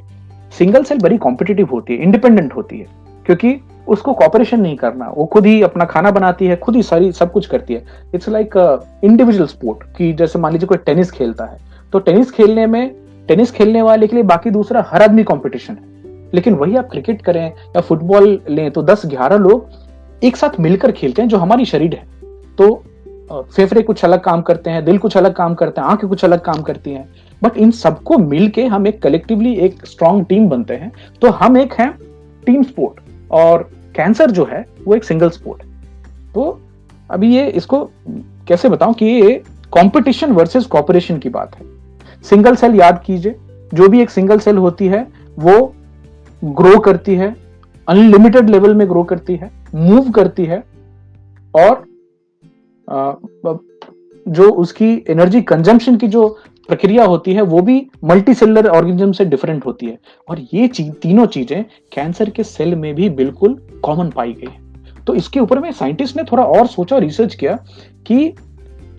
सिंगल सेल बड़ी कॉम्पिटेटिव होती है इंडिपेंडेंट होती है, क्योंकि उसको कॉपरेशन नहीं करना, वो खुद ही अपना खाना बनाती है, खुद ही सारी सब कुछ करती है। इट्स लाइक इंडिविजुअल स्पोर्ट कि जैसे मान लीजिए कोई टेनिस खेलता है तो टेनिस खेलने में, टेनिस खेलने वाले के लिए बाकी दूसरा हर आदमी कॉम्पिटिशन है। लेकिन वही आप क्रिकेट करें या फुटबॉल लें तो दस ग्यारह लोग एक साथ मिलकर खेलते हैं जो हमारी शरीर है। तो फेफड़े कुछ अलग काम करते हैं, दिल कुछ अलग काम करते हैं, आँखें कुछ अलग काम करती हैं। बट इन सबको मिलके हम एक कलेक्टिवली एक स्ट्रॉन्ग टीम बनते हैं। तो हम एक हैं टीम स्पोर्ट और कैंसर जो है, वो एक सिंगल स्पोर्ट तो अभी ये इसको कैसे बताऊँ कि ये कंपटीशन वर्सेस कॉपरेशन की बात है। सिंगल सेल याद कीजिए, जो भी एक सिंगल सेल होती है, वो ग्रो करती है अनलिमिटेड लेवल में ग्रो करती है मूव करती है, और जो उसकी एनर्जी कंजम्पशन की जो प्रक्रिया होती है, वो भी मल्टी सेलर ऑर्गेनिज्म से डिफरेंट होती है। और ये चीज़, तीनों चीज़ें कैंसर के सेल में भी बिल्कुल कॉमन पाई गई है। तो इसके ऊपर में साइंटिस्ट ने थोड़ा और सोचा रिसर्च किया कि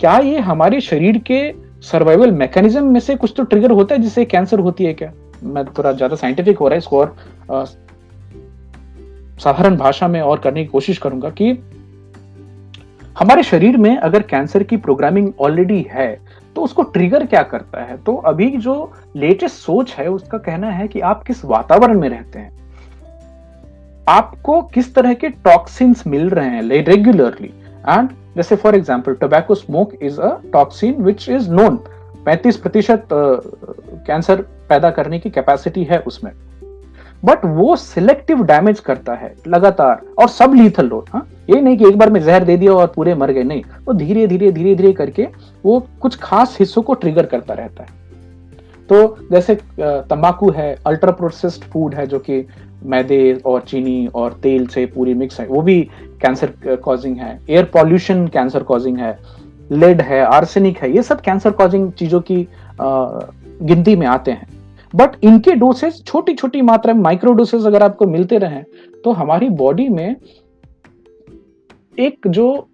क्या ये हमारे शरीर के सर्वाइवल मैकेनिज्म में से कुछ तो ट्रिगर होता है जिससे कैंसर होती है क्या? मैं थोड़ा ज़्यादा साइंटिफिक हो रहा है इसको और साधारण भाषा में और करने की कोशिश करूँगा कि हमारे शरीर में अगर कैंसर की प्रोग्रामिंग ऑलरेडी है तो उसको ट्रिगर क्या करता है? तो अभी जो लेटेस्ट सोच है, उसका कहना है कि आप किस वातावरण में रहते हैं? आपको किस तरह के टॉक्सिन्स मिल रहे हैं रेगुलरली एंड जैसे for example tobacco smoke is a toxin which is known पैंतीस प्रतिशत कैंसर पैदा करने की कैपेसिटी है उसमें। बट वो सिलेक्टिव डैमेज करता है, लगातार, और सब लीथल डोज हाँ। ये नहीं कि एक बार में जहर दे दिया और पूरे मर गए, नहीं। वो धीरे धीरे धीरे धीरे करके वो कुछ खास हिस्सों को ट्रिगर करता रहता है। तो जैसे तंबाकू है अल्ट्रा प्रोसेस्ड फ़ूड है, जो कि मैदे और चीनी और तेल से पूरी मिक्स है, वो भी कैंसर कॉजिंग है एयर पॉल्यूशन कैंसर कॉजिंग है लेड है आर्सेनिक है, ये सब कैंसर कॉजिंग चीज़ों की गिनती में आते हैं। बट इनके डोसेस छोटी छोटी मात्रा में माइक्रो डोसेस अगर आपको मिलते रहे तो हमारी बॉडी में एक जो,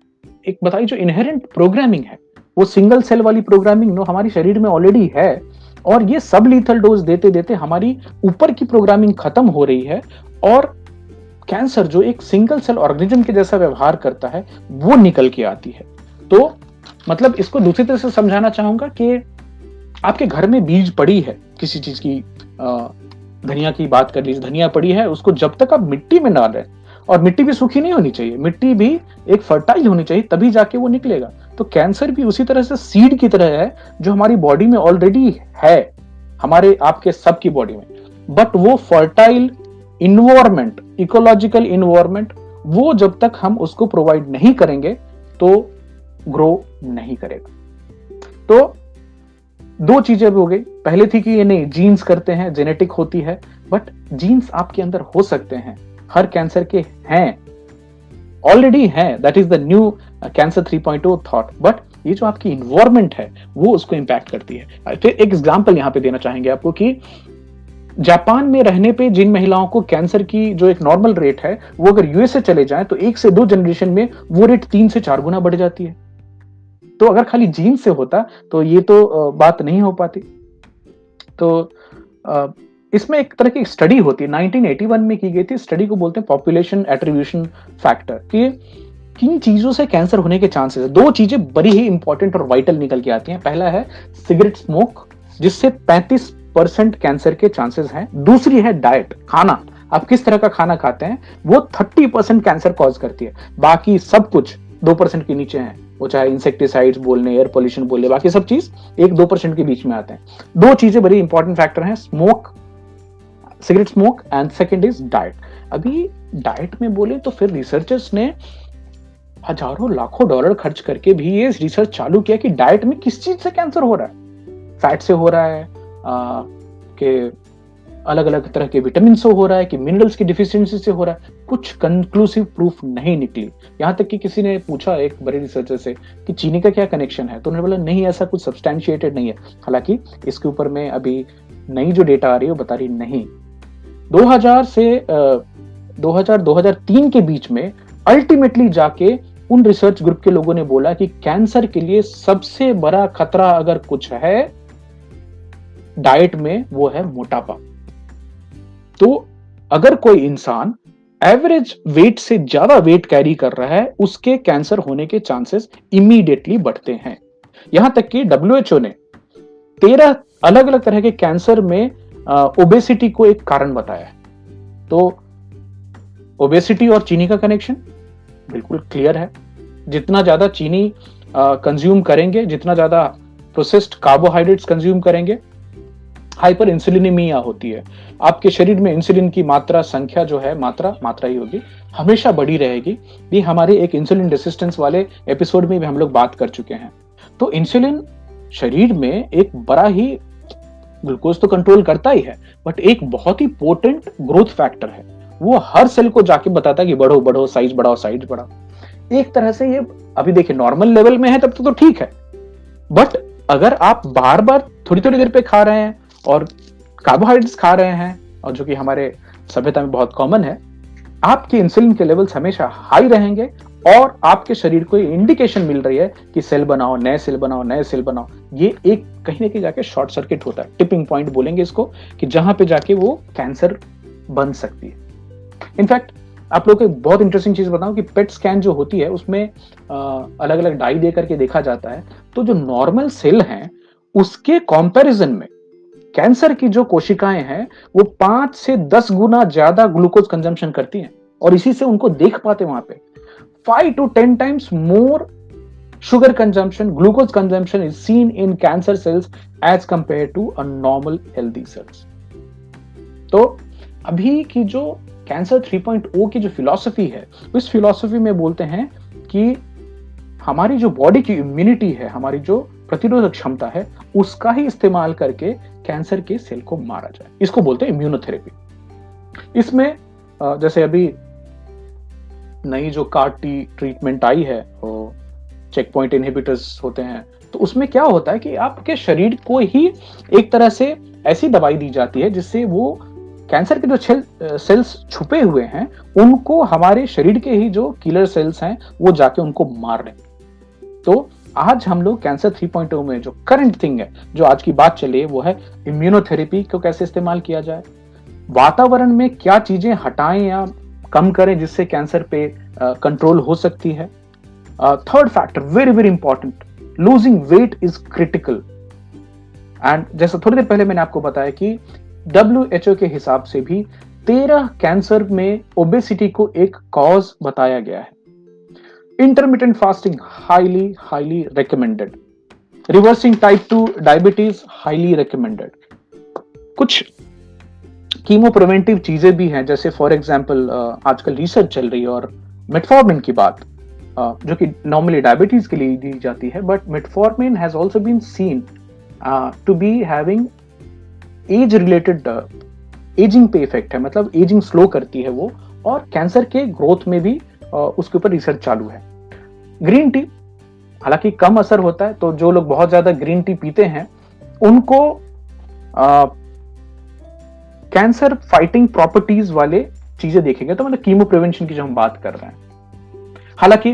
एक बताइए जो इनहेरेंट प्रोग्रामिंग है, वो सिंगल सेल वाली प्रोग्रामिंग नो हमारी शरीर में ऑलरेडी है, और ये सब लीथल डोज देते देते हमारी ऊपर की प्रोग्रामिंग खत्म हो रही है, और कैंसर जो एक सिंगल सेल ऑर्गेनिज्म के जैसा व्यवहार करता है, वो निकल के आती है। तो मतलब इसको दूसरी तरह से समझाना चाहूँगा कि आपके घर में बीज पड़ी है, किसी चीज़ की धनिया की बात कर लीजिए, धनिया पड़ी है, उसको जब तक आप मिट्टी में डाल रहे और मिट्टी भी सूखी नहीं होनी चाहिए, मिट्टी भी एक फर्टाइल होनी चाहिए, तभी जाके वो निकलेगा। तो कैंसर भी उसी तरह से सीड की तरह है, जो हमारी बॉडी में ऑलरेडी है, हमारे, आपके सबकी बॉडी में। बट वो फर्टाइल इन्वायरमेंट इकोलॉजिकल इन्वायरमेंट वो जब तक हम उसको प्रोवाइड नहीं करेंगे तो ग्रो नहीं करेगा। तो दो चीज़ें हो गई। पहले थी कि ये नहीं जीन्स करते हैं जेनेटिक होती है बट जीन्स आपके अंदर हो सकते हैं। हर कैंसर के हैं। ऑलरेडी हैं that is the new cancer 3.0 thought but ये जो आपकी इन्वायरमेंट है, वो उसको इंपैक्ट करती है। फिर एक एग्ज़ाम्पल यहाँ पे देना चाहेंगे आपको कि जापान में रहने पे जिन महिलाओं को कैंसर की जो एक नॉर्मल रेट है, वो अगर यूएसए चले जाए तो एक से दो जनरेशन में वो रेट तीन से चार गुना बढ़ जाती है। तो अगर खाली जीन से होता तो ये तो बात नहीं हो पाती। तो इसमें एक तरह की स्टडी होती है। 1981 में की गई थी। स्टडी को बोलते हैं पॉपुलेशन एट्रीब्यूशन फैक्टर कि किन चीज़ों से कैंसर होने के चांसेस दो चीज़ें बड़ी ही इंपॉर्टेंट और वाइटल निकल के आती हैं। पहला है सिगरेट स्मोक जिससे 35 परसेंट कैंसर के चांसेस हैं। दूसरी है डाइट, खाना। आप किस तरह का खाना खाते हैं, वो 30 परसेंट कैंसर कॉज करती है। बाकी सब कुछ दो परसेंट के नीचे है। वो चाहे इंसेक्टिसाइड्स बोलने, एयर पोल्यूशन बोलने, बाकी सब चीज़ एक दो परसेंट के बीच में आते हैं। दो चीज़ें बड़ी इंपॉर्टेंट फैक्टर हैं smoke cigarette smoke and second is diet अभी डाइट में बोले तो फिर रिसर्चर्स ने हज़ारों, लाखों डॉलर खर्च करके भी ये रिसर्च चालू किया कि डाइट में किस चीज़ से कैंसर हो रहा है। फैट से हो रहा है के अलग अलग तरह के विटामिन से हो रहा है कि मिनरल्स की डिफिशियंसी से हो रहा है कुछ कंक्लूसिव प्रूफ नहीं निकली। यहाँ तक कि किसी ने पूछा एक बड़े रिसर्चर से कि चीनी का क्या कनेक्शन है तो उन्होंने बोला नहीं ऐसा कुछ सब्सटैंशिएटेड नहीं है। हालाँकि इसके ऊपर में अभी नई जो डेटा आ रही है वो बता रही नहीं। 2000 से uh, 2000 2003 के बीच में अल्टीमेटली जाके उन रिसर्च ग्रुप के लोगों ने बोला कि कैंसर के लिए सबसे बड़ा खतरा अगर कुछ है डाइट में वो है मोटापा। तो अगर कोई इंसान एवरेज वेट से ज़्यादा वेट कैरी कर रहा है, उसके कैंसर होने के चांसेस इमीडिएटली बढ़ते हैं। यहाँ तक कि डब्ल्यूएचओ ने तेरह अलग अलग तरह के कैंसर में ओबेसिटी को एक कारण बताया है। तो ओबेसिटी और चीनी का कनेक्शन बिल्कुल क्लियर है। जितना ज़्यादा चीनी कंज्यूम करेंगे, जितना ज़्यादा प्रोसेस्ड कार्बोहाइड्रेट्स कंज्यूम करेंगे हाइपर इंसुलिनीमिया होती है। आपके शरीर में इंसुलिन की मात्रा संख्या जो है मात्रा मात्रा ही होगी। हमेशा बढ़ी रहेगी। ये हमारे एक इंसुलिन रेसिस्टेंस वाले एपिसोड में भी हम लोग बात कर चुके हैं। तो इंसुलिन शरीर में एक बड़ा ही ग्लूकोज तो कंट्रोल करता ही है बट एक बहुत ही पोटेंट ग्रोथ फैक्टर है। वो हर सेल को जाके बताता है कि बढ़ो बढ़ो साइज़ बढ़ाओ साइज़ बढ़ाओ। एक तरह से ये अभी देखिए नॉर्मल लेवल में है तब तो, तो ठीक है। बट अगर आप बार बार थोड़ी थोड़ी देर पे खा रहे हैं और कार्बोहाइड्रेट्स खा रहे हैं, और जो कि हमारे सभ्यता में बहुत कॉमन है, आपके इंसुलिन के लेवल्स हमेशा हाई रहेंगे, और आपके शरीर को इंडिकेशन मिल रही है कि सेल बनाओ, नए सेल बनाओ, नए सेल बनाओ। ये एक कहीं ना कहीं जाके शॉर्ट सर्किट होता है। टिपिंग पॉइंट बोलेंगे इसको कि जहाँ पे जाके वो कैंसर बन सकती है। इनफैक्ट आप लोग को एक बहुत इंटरेस्टिंग चीज़ बताऊँ कि पेट स्कैन जो होती है, उसमें अलग अलग डाई दे करके देखा जाता है। तो जो नॉर्मल सेल हैं, उसके कंपैरिजन में कैंसर की जो कोशिकाएँ हैं, वो पाँच से दस गुना ज़्यादा ग्लूकोज कंजम्पशन करती हैं और इसी से उनको देख पाते वहाँ पे। Five to ten times more sugar consumption glucose consumption is seen in cancer cells as compare to a normal healthy cells तो अभी की जो कैंसर 3.0 की जो फिलॉसफी है, उस फिलॉसफी में बोलते हैं कि हमारी जो बॉडी की इम्यूनिटी है, हमारी जो प्रतिरोधक क्षमता है, उसका ही इस्तेमाल करके कैंसर के सेल को मारा जाए। इसको बोलते हैं इम्यूनोथेरेपी इसमें जैसे अभी नई जो कार्ड टी ट्रीटमेंट आई है, वो चेक पॉइंट इनहिबिटर्स होते हैं तो उसमें क्या होता है कि आपके शरीर को ही एक तरह से ऐसी दवाई दी जाती है जिससे वो कैंसर के जो सेल्स छुपे हुए हैं, उनको हमारे शरीर के ही जो किलर सेल्स हैं, वो जाके उनको मार रहे तो आज हम लोग कैंसर 3.0 में जो करंट थिंग है, जो आज की बात चली है वो है इम्यूनोथेरेपी को कैसे इस्तेमाल किया जाए? वातावरण में क्या चीज़ें हटाएँ या कम करें जिससे कैंसर पे कंट्रोल हो सकती है? Third factor very very important losing weight is critical and जैसा थोड़ी देर पहले मैंने आपको बताया कि डब्ल्यूएचओ के हिसाब से भी तेरह कैंसर में ओबेसिटी को एक कॉज बताया गया है। Intermittent fasting highly highly recommended. Reversing type 2 diabetes highly recommended. कुछ कीमो प्रिवेंटिव चीज़ें भी हैं जैसे फॉर एग्ज़ाम्पल आजकल रिसर्च चल रही है और मेटफॉर्मिन की बात जो कि नॉर्मली डायबिटीज़ के लिए दी जाती है but metformin has also been seen to be having age related ageing पे इफ़ेक्ट है मतलब एजिंग स्लो करती है वो और कैंसर के ग्रोथ में भी uh, उसके ऊपर रिसर्च चालू है। ग्रीन टी हालाँकि कम असर होता है तो जो लोग बहुत ज़्यादा ग्रीन टी पीते हैं उनको कैंसर फाइटिंग प्रॉपर्टीज़ वाले चीज़ें देखेंगे तो मतलब कीमो प्रिवेंशन की जो हम बात कर रहे हैं। हालाँकि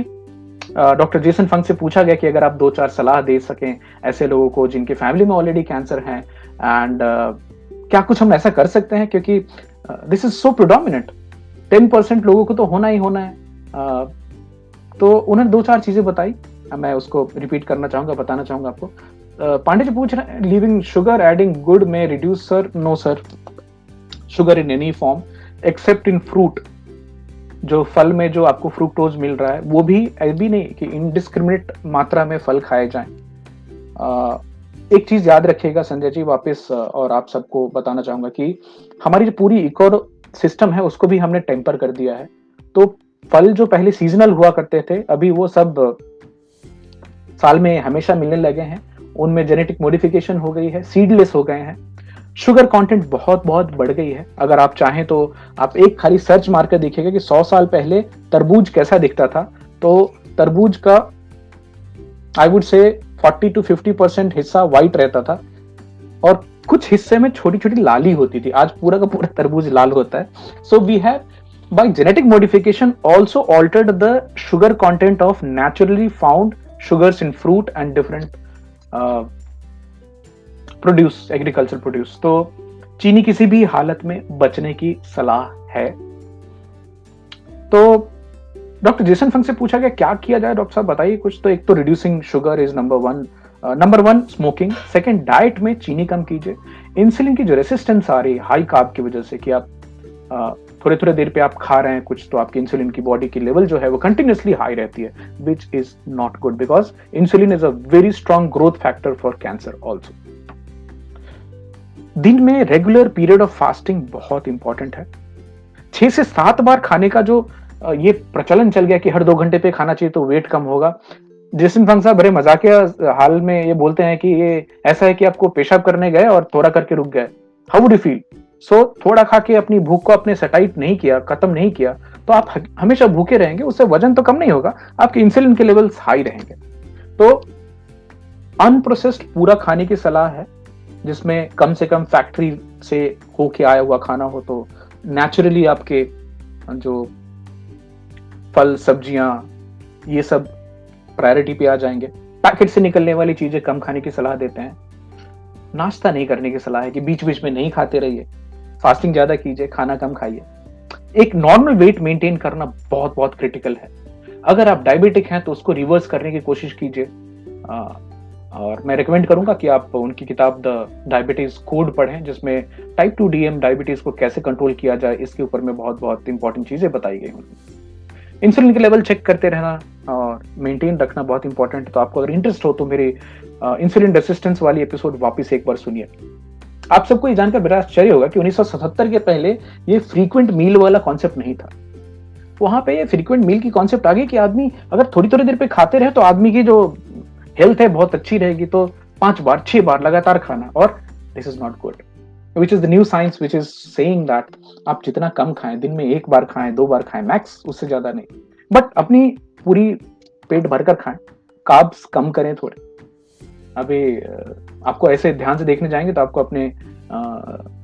डॉक्टर जेसन फंक से पूछा गया कि अगर आप दो चार सलाह दे सकें ऐसे लोगों को जिनके फैमिली में ऑलरेडी कैंसर है एंड uh, क्या कुछ हम ऐसा कर सकते हैं? क्योंकि this is so predominant ten percent लोगों को तो होना ही होना है। तो उन्होंने दो चार चीज़ें बताई। मैं उसको रिपीट करना चाहूँगा, बताना चाहूँगा आपको। पांडे जी पूछ रहे हैं लिविंग शुगर एडिंग गुड में reduce sir no sir sugar in any form except in fruit जो फल में जो आपको फ्रूक्टोज मिल रहा है, वो भी भी नहीं कि इनडिस्क्रिमिनेट मात्रा में फल खाए जाएँ। एक चीज़ याद रखिएगा संजय जी, वापस और आप सबको बताना चाहूँगा कि हमारी जो पूरी इको सिस्टम है, उसको भी हमने टेम्पर कर दिया है। तो फल जो पहले सीजनल हुआ करते थे, अभी वो सब साल में हमेशा मिलने लगे हैं। उनमें जेनेटिक मॉडिफिकेशन हो गई है सीडलेस हो गए हैं। शुगर कंटेंट बहुत बहुत बढ़ गई है। अगर आप चाहें तो आप एक खाली सर्च मार कर देखिएगा कि 100 साल पहले तरबूज कैसा दिखता था। तो तरबूज का I would say 40 to 50 percent हिस्सा व्हाइट रहता था। और कुछ हिस्से में छोटी छोटी लाली होती थी। आज पूरा का पूरा तरबूज लाल होता है। So we have by genetic modification also altered the sugar content of naturally found sugars in fruit and different uh, produce agriculture produce तो चीनी किसी भी हालत में बचने की सलाह है। तो डॉक्टर जेसन फंग से पूछा गया क्या किया जाए? डॉक्टर साहब बताइए कुछ। तो एक तो reducing sugar is number one number one smoking second diet में चीनी कम कीजिए। इंसुलिन की जो रेसिस्टेंस आ रही है हाई कार्ब की वजह से कि आप थोड़े थोड़े देर पे आप खा रहे हैं कुछ तो आपकी इंसुलिन की बॉडी की लेवल जो है वो कंटिन्यूसली हाई रहती है which is not good because insulin is a very strong growth factor for cancer also दिन में रेगुलर पीरियड ऑफ़ फास्टिंग बहुत इंपॉर्टेंट है। छह से सात बार खाने का जो ये प्रचलन चल गया कि हर दो घंटे पे खाना चाहिए तो वेट कम होगा। जिसिन फंग साहब बड़े मजाकिया हाल में ये बोलते हैं कि ये ऐसा है कि आपको पेशाब करने गए और थोड़ा करके रुक गए। हाउ यू फील सो थोड़ा खा के अपनी भूख को अपने सेटाइट नहीं किया, खत्म नहीं किया तो आप हमेशा भूखे रहेंगे, उससे वज़न तो कम नहीं होगा, आपके इंसुलिन के लेवल्स हाई रहेंगे। तो अनप्रोसेस्ड पूरा खाने की सलाह है, जिसमें कम से कम फैक्ट्री से होके आया हुआ खाना हो तो नेचुरली आपके जो फल, सब्ज़ियाँ, ये सब प्रायोरिटी पे आ जाएँगे। पैकेट से निकलने वाली चीज़ें कम खाने की सलाह देते हैं। नाश्ता नहीं करने की सलाह है कि बीच बीच में नहीं खाते रहिए। फास्टिंग ज़्यादा कीजिए, खाना कम खाइए। एक नॉर्मल वेट मेंटेन करना बहुत बहुत क्रिटिकल है। अगर आप डायबिटिक हैं तो उसको रिवर्स करने की कोशिश कीजिए। और मैं रिकमेंड करूँगा कि आप उनकी किताब द डायबिटीज़ कोड पढ़ें, जिसमें टाइप टू डीएम डायबिटीज़ को कैसे कंट्रोल किया जाए, इसके ऊपर में बहुत बहुत इंपॉर्टेंट चीज़ें बताई गई इंसुलिन के लेवल चेक करते रहना और मेंटेन रखना बहुत इंपॉर्टेंट है तो आपको अगर इंटरेस्ट हो तो मेरे इंसुलिन रेसिस्टेंस वाली एपिसोड वापस एक बार सुनिए। आप सबको ये जानकर बड़ा आश्चर्य होगा कि 1977 के पहले ये फ्रीक्वेंट मील वाला कॉन्सेप्ट नहीं था। वहाँ पे ये फ्रीक्वेंट मील की कॉन्सेप्ट आ गई कि आदमी अगर थोड़ी थोड़ी देर पे खाते रहे तो आदमी की जो हेल्थ है बहुत अच्छी रहेगी तो पाँच बार, छह बार लगातार खाना। और this is not good which is the new science which is saying that आप जितना कम खाएँ, दिन में एक बार खाएँ, दो बार खाएँ मैक्स उससे ज़्यादा नहीं। बट अपनी पूरी पेट भरकर खाएँ। काब्स कम करें थोड़े। अभी आपको ऐसे ध्यान से देखने जाएँगे तो आपको अपने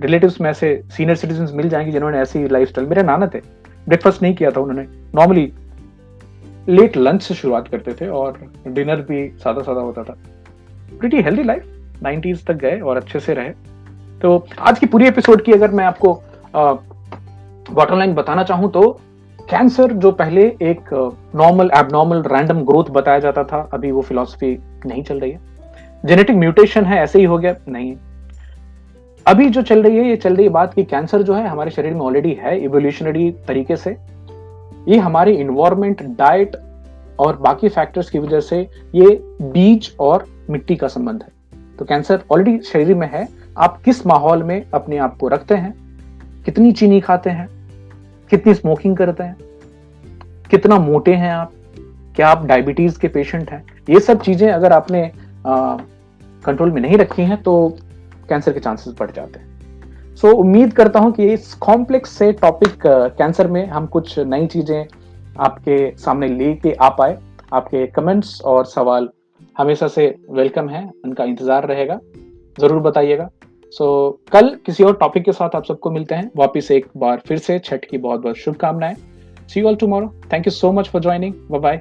रिलेटिव्स में ऐसे सीनियर सिटीजन मिल जाएँगे जिन्होंने ऐसी लाइफ स्टाइल मेरे नाना थे ब्रेकफास्ट नहीं किया था उन्होंने। नॉर्मली लेट लंच से शुरुआत करते थे और डिनर भी सादा सादा होता था। प्रिटी हेल्दी लाइफ नाइन्टीज तक गए और अच्छे से रहे। तो आज की पूरी एपिसोड की अगर मैं आपको बॉटम लाइन बताना चाहूँ तो कैंसर जो पहले एक नॉर्मल एबनॉर्मल रैंडम ग्रोथ बताया जाता था, अभी वो फिलोसफी नहीं चल रही है। जेनेटिक म्यूटेशन है, ऐसे ही हो गया। नहीं। अभी जो चल रही है, ये चल रही है बात कि कैंसर जो है, हमारे शरीर में ऑलरेडी है इवोल्यूशनरी तरीके से। ये हमारे इन्वायरमेंट डाइट और बाकी फैक्टर्स की वजह से ये बीज और मिट्टी का संबंध है। तो कैंसर ऑलरेडी शरीर में है। आप किस माहौल में अपने आप को रखते हैं? कितनी चीनी खाते हैं? कितनी स्मोकिंग करते हैं? कितना मोटे हैं आप? क्या आप डायबिटीज़ के पेशेंट हैं? ये सब चीज़ें अगर आपने कंट्रोल में नहीं रखी हैं तो कैंसर के चांसेस बढ़ जाते हैं। सो so, उम्मीद करता हूँ कि इस कॉम्प्लेक्स से टॉपिक कैंसर में हम कुछ नई चीज़ें आपके सामने लेके आ पाए। आपके कमेंट्स और सवाल हमेशा से वेलकम है उनका इंतज़ार रहेगा। ज़रूर बताइएगा। सो so, कल किसी और टॉपिक के साथ आप सबको मिलते हैं। वापिस एक बार फिर से छठ की बहुत बहुत शुभकामनाएँ। See all tomorrow thank you so much for joining bye bye